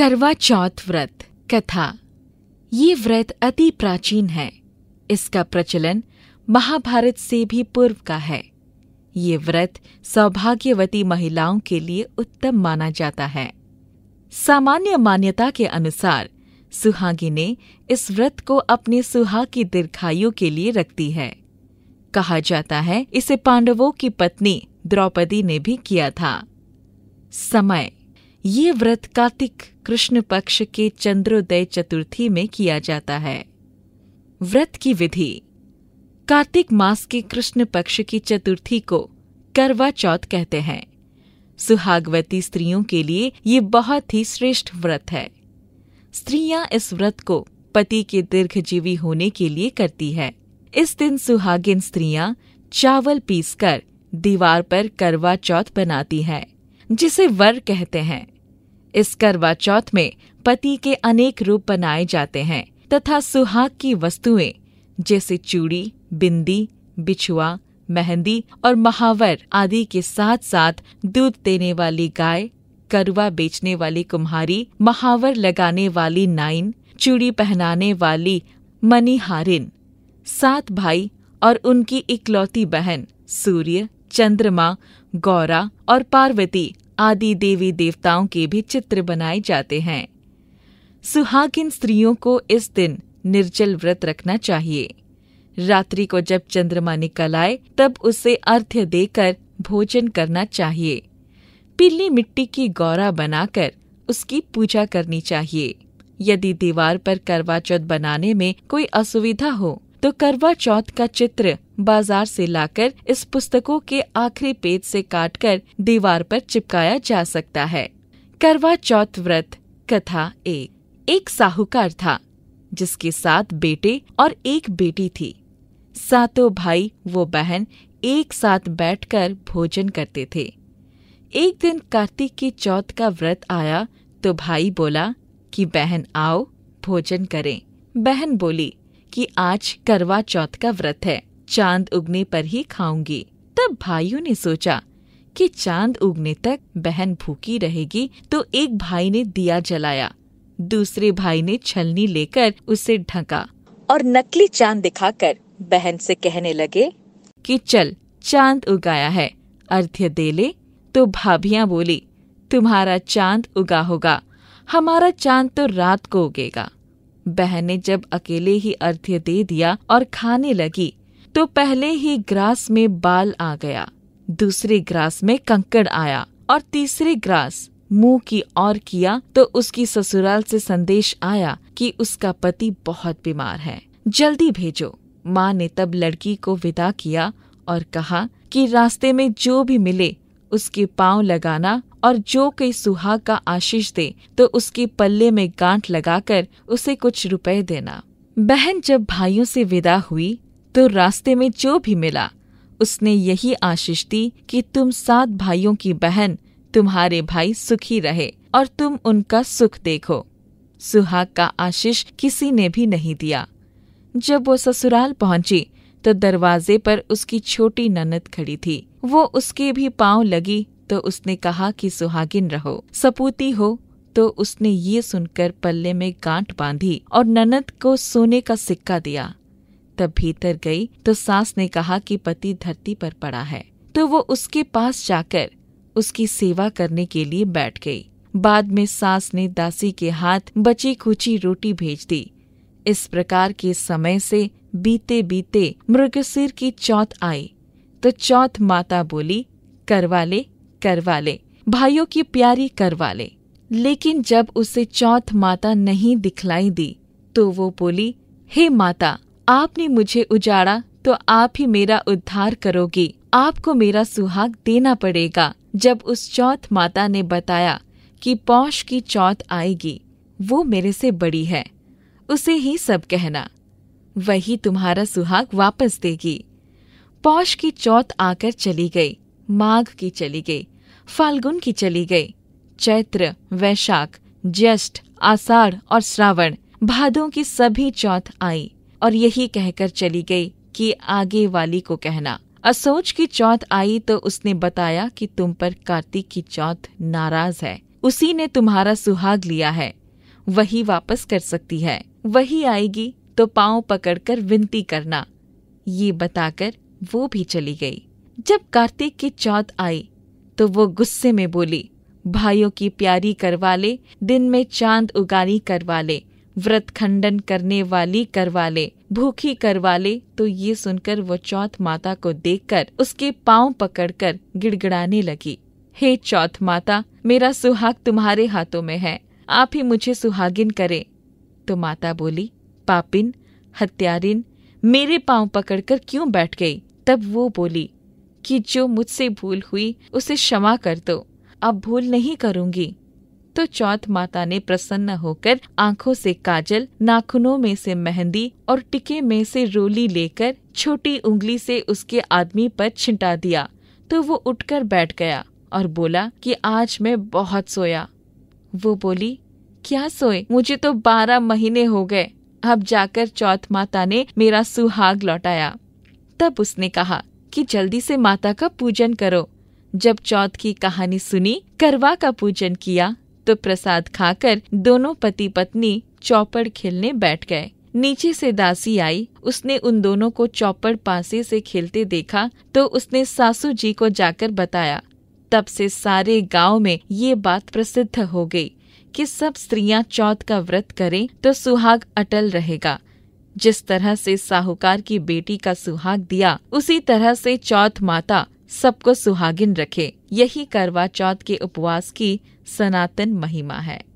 करवा चौथ व्रत, कथा। ये व्रत अति प्राचीन है। इसका प्रचलन महाभारत से भी पूर्व का है। ये व्रत सौभाग्यवती महिलाओं के लिए उत्तम माना जाता है। सामान्य मान्यता के अनुसार, सुहागी ने इस व्रत को अपने सुहाग की दीर्घायु के लिए रखती है। कहा जाता है, इसे पांडवों की पत्नी द्रौपदी ने भी किया था। समय ये व्रत कार्तिक कृष्ण पक्ष के चंद्रोदय चतुर्थी में किया जाता है। व्रत की विधि। कार्तिक मास के कृष्ण पक्ष की चतुर्थी को करवा चौथ कहते हैं। सुहागवती स्त्रियों के लिए ये बहुत ही श्रेष्ठ व्रत है। स्त्रियाँ इस व्रत को पति के दीर्घजीवी होने के लिए करती है। इस दिन सुहागिन स्त्रियाँ चावल पीसकर दीवार पर करवा चौथ बनाती हैं। जिसे वर कहते हैं। इस करवा चौथ में पति के अनेक रूप बनाए जाते हैं, तथा सुहाग की वस्तुएँ, जैसे चूड़ी, बिंदी, बिछुआ, मेहंदी और महावर आदि के साथ साथ दूध देने वाली गाय, करुआ बेचने वाली कुम्हारी, महावर लगाने वाली नाइन, चूड़ी पहनाने वाली मनीहारिन सात भाई और उनकी इकलौती बहन सूर्य, चंद्रमा, गौरा और पार्वती आदि देवी देवताओं के भी चित्र बनाए जाते हैं। सुहागिन स्त्रियों को इस दिन निर्जल व्रत रखना चाहिए। रात्रि को जब चंद्रमा निकल आए, तब उसे अर्घ्य देकर भोजन करना चाहिए। पीली मिट्टी की गौरा बनाकर उसकी पूजा करनी चाहिए। यदि दीवार पर करवा चौथ बनाने में कोई असुविधा हो तो करवा चौथ का चित्र बाज़ार से लाकर इस पुस्तकों के आखिरी पेज से काटकर दीवार पर चिपकाया जा सकता है। करवा चौथ व्रत, कथा एक। एक साहूकार था, जिसके सात बेटे और एक बेटी थी। सातों भाई, वो बहन, एक साथ बैठकर भोजन करते थे। एक दिन कार्तिक की चौथ का व्रत आया तो भाई बोला कि बहन आओ, भोजन करें। बहन बोली कि आज करवा चौथ का व्रत है, चाँद उगने पर ही खाऊँगी। तब भाइयों ने सोचा कि चाँद उगने तक बहन भूखी रहेगी तो एक भाई ने दिया जलाया। दूसरे भाई ने छलनी लेकर उसे ढका और नकली चाँद दिखाकर बहन से कहने लगे, कि चल, चाँद उगाया है अर्घ्य दे ले। तो भाभियाँ बोली, तुम्हारा चाँद उगा होगा, हमारा चाँद तो रात को उगेगा। बहन ने जब अकेले ही अर्घ्य दे दिया और खाने लगी तो पहले ही ग्रास में बाल आ गया। दूसरे ग्रास में कंकड़ आया और तीसरे ग्रास मुँह की ओर किया तो उसकी ससुराल से संदेश आया कि उसका पति बहुत बीमार है। जल्दी भेजो। माँ ने तब लड़की को विदा किया और कहा कि रास्ते में जो भी मिले, उसके पाँव लगाना और जो कोई सुहाग का आशीष दे तो उसके पल्ले में गांठ लगाकर उसे कुछ रुपए देना। बहन जब भाइयों से विदा हुई तो रास्ते में जो भी मिला, उसने यही आशीष दी कि तुम सात भाइयों की बहन, तुम्हारे भाई सुखी रहे और तुम उनका सुख देखो। सुहाग का आशीष किसी ने भी नहीं दिया। जब वो ससुराल पहुँची तो दरवाजे पर उसकी छोटी ननद खड़ी थी। वो उसके भी पाँव लगी तो उसने कहा कि सुहागिन रहो। सपूती हो तो उसने ये सुनकर पल्ले में गांठ बांधी और ननद को सोने का सिक्का दिया। तब भीतर गई तो सास ने कहा कि पति धरती पर पड़ा है। तो वो उसके पास जाकर उसकी सेवा करने के लिए बैठ गई। बाद में सास ने दासी के हाथ बची खुची रोटी भेज दी। इस प्रकार के समय से बीते बीते मृगसिर की चौथ आई। तो चौथ माता बोली, करवा ले करवा ले, भाइयों की प्यारी करवा ले। लेकिन जब उसे चौथ माता नहीं दिखलाई दी तो वो बोली, हे माता, आपने मुझे उजाड़ा तो आप ही मेरा उद्धार करोगी। आपको मेरा सुहाग देना पड़ेगा। जब उस चौथ माता ने बताया कि पौष की चौथ आएगी, वो मेरे से बड़ी है। उसे ही सब कहना, वही तुम्हारा सुहाग वापस देगी। पौष की चौथ आकर चली गई, माघ की चली गई। फाल्गुन की चली गई। चैत्र, वैशाख, ज्येष्ठ, आषाढ़ और श्रावण भादों की सभी चौथ आई और यही कहकर चली गई कि आगे वाली को कहना। असोच की चौथ आई तो उसने बताया कि तुम पर कार्तिक की चौथ नाराज़ है। उसी ने तुम्हारा सुहाग लिया है। वही वापस कर सकती है। वही आएगी तो पाँव पकड़कर विनती करना। ये बताकर वो भी चली गई। जब कार्तिक की चौथ आई तो वो गुस्से में बोली, भाइयों की प्यारी करवा ले दिन में चाँद उगानी करवा ले व्रत खंडन करने वाली करवा ले भूखी करवा ले तो ये सुनकर वो चौथ माता को देखकर उसके पाँव पकड़कर गिड़गिड़ाने लगी, हे चौथ माता, मेरा सुहाग तुम्हारे हाथों में है, आप ही मुझे सुहागिन करे। तो माता बोली, पापिन, हत्यारिन, मेरे पाँव पकड़कर क्यों बैठ गई? तब वो बोली कि जो मुझसे भूल हुई, उसे क्षमा कर दो। अब भूल नहीं करूँगी। तो चौथ माता ने प्रसन्न होकर आँखों से काजल, नाखूनों में से मेहंदी और टिके में से रोली लेकर छोटी उंगली से उसके आदमी पर छिंटा दिया। तो वो उठकर बैठ गया और बोला कि आज मैं बहुत सोया। वो बोली, क्या सोए? मुझे तो बारह महीने हो गए। अब जाकर चौथ माता ने मेरा सुहाग लौटाया। तब उसने कहा कि जल्दी से माता का पूजन करो। जब चौथ की कहानी सुनी, करवा का पूजन किया तो प्रसाद खाकर दोनों पति पत्नी चौपड़ खेलने बैठ गए। नीचे से दासी आई, उसने उन दोनों को चौपड़ पासे से खेलते देखा तो उसने सासू जी को जाकर बताया। तब से सारे गाँव में ये बात प्रसिद्ध हो गई कि सब स्त्रियाँ चौथ का व्रत करें तो सुहाग अटल रहेगा। जिस तरह से साहूकार की बेटी का सुहाग दिया, उसी तरह से चौथ माता सबको सुहागिन रखे। यही करवा चौथ के उपवास की सनातन महिमा है।